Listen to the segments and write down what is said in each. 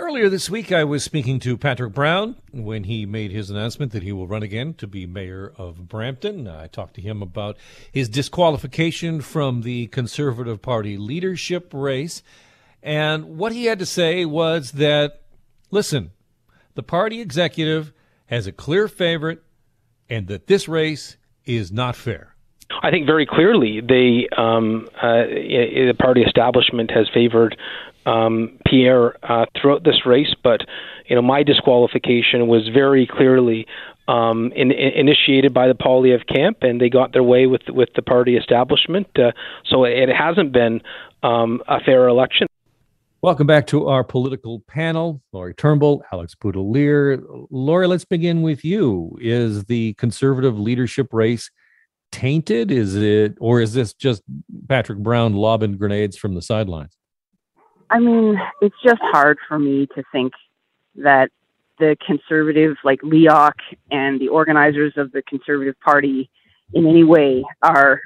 Earlier this week, I was speaking to Patrick Brown when he made his announcement that he will run again to be mayor of Brampton. I talked to him about his disqualification from the Conservative Party leadership race. And what he had to say was that, listen, the party executive has a clear favorite and that this race is not fair. I think very clearly they, um, uh, the party establishment has favored um, Pierre uh, throughout this race, but you know my disqualification was very clearly um, in, in, initiated by the Poilievre camp, and they got their way with with the party establishment. Uh, so it hasn't been um, a fair election. Welcome back to our political panel. Lori Turnbull, Alex Boutilier. Lori, let's begin with you. Is the conservative leadership race tainted? Is it, or is this just Patrick Brown lobbing grenades from the sidelines? I mean, it's just hard for me to think that the conservative, like LEOC and the organizers of the Conservative Party, in any way are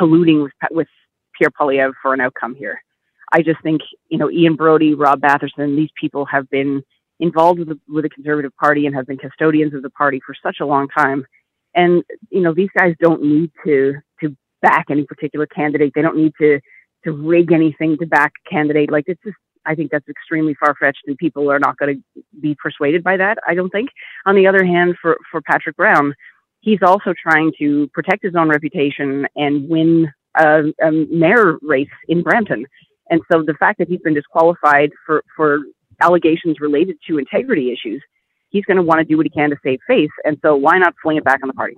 colluding with, with Pierre Poilievre for an outcome here. I just think, you know, Ian Brodie, Rob Batherson, these people have been involved with the, with the Conservative Party and have been custodians of the party for such a long time. And, you know, these guys don't need to, to back any particular candidate. They don't need to to rig anything to back a candidate. Like it's just, I think that's extremely far fetched, and people are not going to be persuaded by that. I don't think. On the other hand, for for Patrick Brown, he's also trying to protect his own reputation and win a, a mayor race in Brampton. And so the fact that he's been disqualified for for allegations related to integrity issues, he's going to want to do what he can to save face. And so why not fling it back on the party?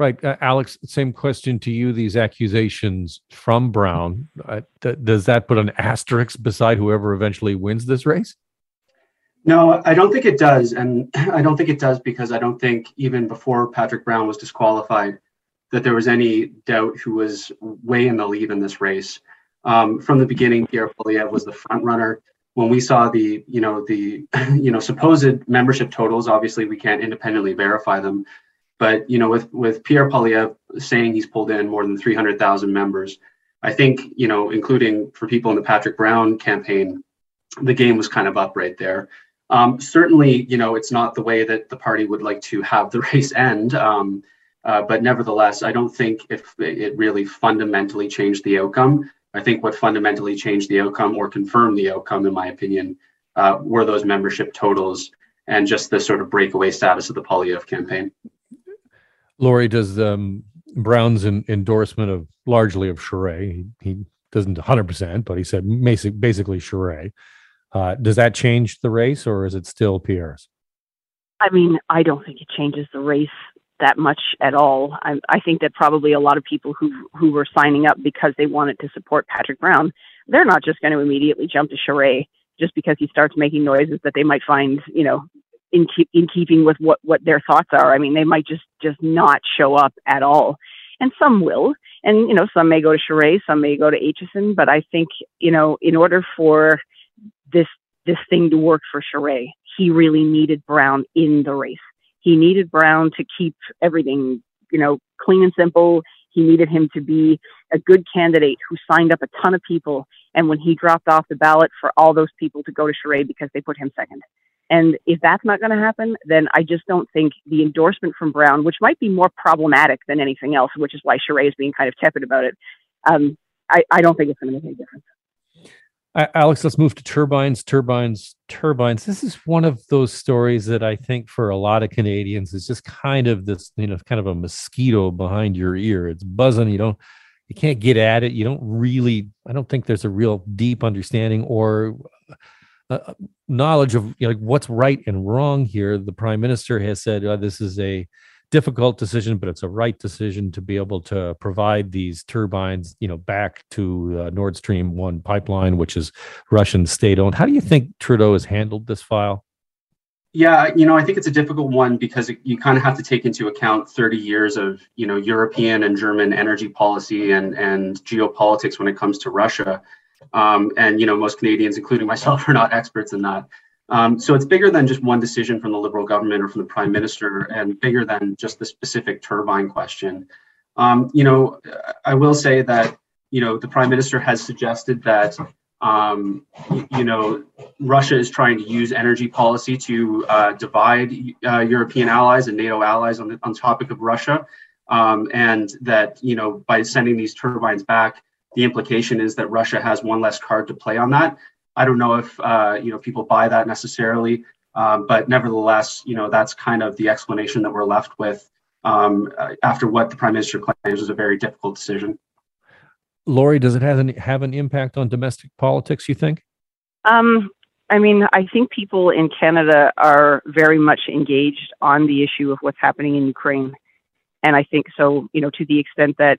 Right. Uh, Alex, same question to you. These accusations from Brown, uh, th- does that put an asterisk beside whoever eventually wins this race? No, I don't think it does. And I don't think it does because I don't think even before Patrick Brown was disqualified that there was any doubt who was way in the lead in this race. Um, from the beginning, Pierre Poilievre was the front runner. When we saw the, you know, the, you know, supposed membership totals, obviously we can't independently verify them, but you know, with with Pierre Poilievre saying he's pulled in more than 300,000 members, I think you know, including for people in the Patrick Brown campaign, the game was kind of up right there. Um, certainly, you know, it's not the way that the party would like to have the race end. Um, uh, but nevertheless, I don't think if it really fundamentally changed the outcome. I think what fundamentally changed the outcome or confirmed the outcome, in my opinion, uh, were those membership totals and just the sort of breakaway status of the Poilievre campaign. Lori, does um, Brown's in, endorsement of largely of Charest, he, he doesn't 100%, but he said basic, basically Charest. Uh, does that change the race or is it still Pierre's? I mean, I don't think it changes the race that much at all. I, I think that probably a lot of people who who were signing up because they wanted to support Patrick Brown, they're not just going to immediately jump to Charest just because he starts making noises that they might find, you know, in keep, in keeping with what what their thoughts are. I mean, they might just just not show up at all, and some will, and you know, some may go to Charest, some may go to Aitchison. But I think you know, in order for this this thing to work for Charest, he really needed Brown in the race. He needed Brown to keep everything you know clean and simple. He needed him to be a good candidate who signed up a ton of people. And when he dropped off the ballot for all those people to go to Charest because they put him second. And if that's not going to happen, then I just don't think the endorsement from Brown, which might be more problematic than anything else, which is why Charest is being kind of tepid about it, um, I, I, don't think it's going to make any difference. Alex, let's move to turbines, turbines, turbines. This is one of those stories that I think for a lot of Canadians is just kind of this, you know, kind of a mosquito behind your ear. It's buzzing. You don't, you can't get at it. You don't really. I don't think there's a real deep understanding or uh, knowledge of you know, like what's right and wrong here. The prime minister has said oh, this is a difficult decision, but it's a right decision to be able to provide these turbines, you know, back to uh, Nord Stream one pipeline, which is Russian state owned. How do you think Trudeau has handled this file? Yeah, you know, I think it's a difficult one because you kind of have to take into account 30 years of, you know, European and German energy policy and and geopolitics when it comes to Russia. Um, and you know, most Canadians, including myself, are not experts in that. Um, so it's bigger than just one decision from the Liberal government or from the Prime Minister, and bigger than just the specific turbine question. Um, you know, I will say that you know the Prime Minister has suggested that Um, you know, Russia is trying to use energy policy to uh, divide uh, European allies and NATO allies on the on topic of Russia, um, and that you know by sending these turbines back, the implication is that Russia has one less card to play on that. I don't know if uh, you know people buy that necessarily, um, but nevertheless, you know that's kind of the explanation that we're left with um, after what the prime minister claims was a very difficult decision. Lori, does it have an, have an impact on domestic politics, you think? Um, I mean, I think people in Canada are very much engaged on the issue of what's happening in Ukraine. And I think so, you know, to the extent that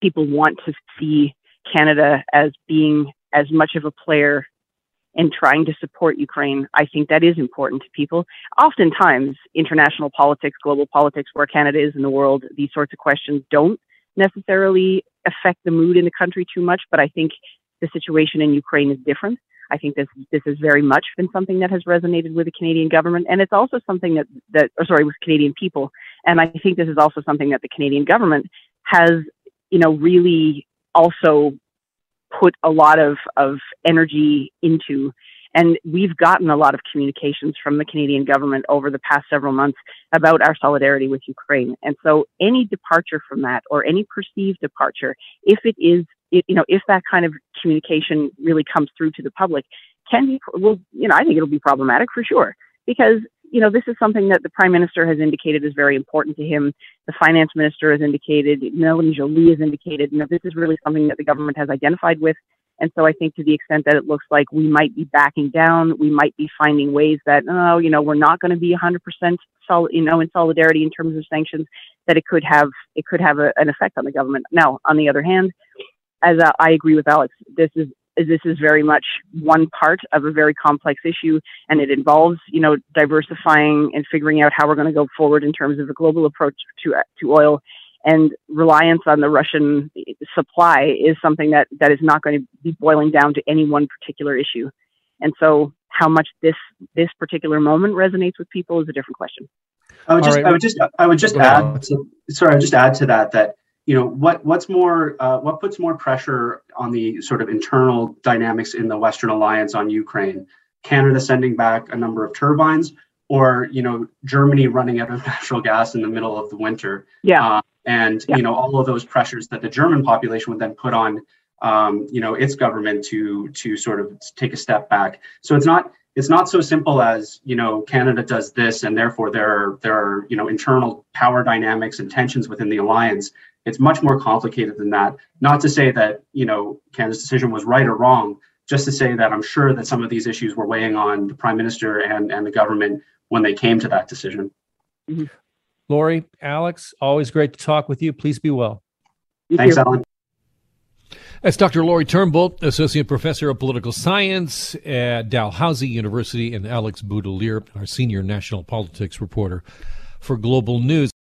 people want to see Canada as being as much of a player in trying to support Ukraine, I think that is important to people. Oftentimes, international politics, global politics, where Canada is in the world, these sorts of questions don't necessarily affect the mood in the country too much, but I think the situation in Ukraine is different. I think this this has very much been something that has resonated with the Canadian government, and it's also something that that or sorry with Canadian people, and I think this is also something that the Canadian government has you know really also put a lot of of energy into and we've gotten a lot of communications from the Canadian government over the past several months about our solidarity with Ukraine. And so any departure from that or any perceived departure, if it is, you know, if that kind of communication really comes through to the public, can be, well, you know, I think it'll be problematic for sure because you know, this is something that the prime minister has indicated is very important to him. The finance minister has indicated, Mélanie Joly has indicated, you know, this is really something that the government has identified with and so I think to the extent that it looks like we might be backing down, we might be finding ways that, oh, you know, we're not going to be 100% sol- you know, in solidarity in terms of sanctions, that it could have, it could have a, an effect on the government. Now, on the other hand, as uh, I agree with Alex, this is, this is very much one part of a very complex issue, and it involves, you know, diversifying and figuring out how we're going to go forward in terms of a global approach to to oil and reliance on the Russian supply is something that, that is not going to be boiling down to any one particular issue. And so, how much this this particular moment resonates with people is a different question. I would just, right. I would just, I would just add. To, sorry, I would just add to that that you know what what's more uh, what puts more pressure on the sort of internal dynamics in the Western alliance on Ukraine. Canada sending back a number of turbines, or you know Germany running out of natural gas in the middle of the winter. Yeah. Uh, and yeah. you know all of those pressures that the German population would then put on um, you know its government to to sort of take a step back. So it's not it's not so simple as you know Canada does this and therefore there are there are you know internal power dynamics and tensions within the alliance. It's much more complicated than that. Not to say that you know Canada's decision was right or wrong, just to say that I'm sure that some of these issues were weighing on the prime minister and and the government when they came to that decision. Mm-hmm. Lori, Alex, always great to talk with you. Please be well. Thanks, Alan. That's Dr. Lori Turnbull, Associate Professor of Political Science at Dalhousie University, and Alex Boutilier, our Senior National Politics Reporter for Global News.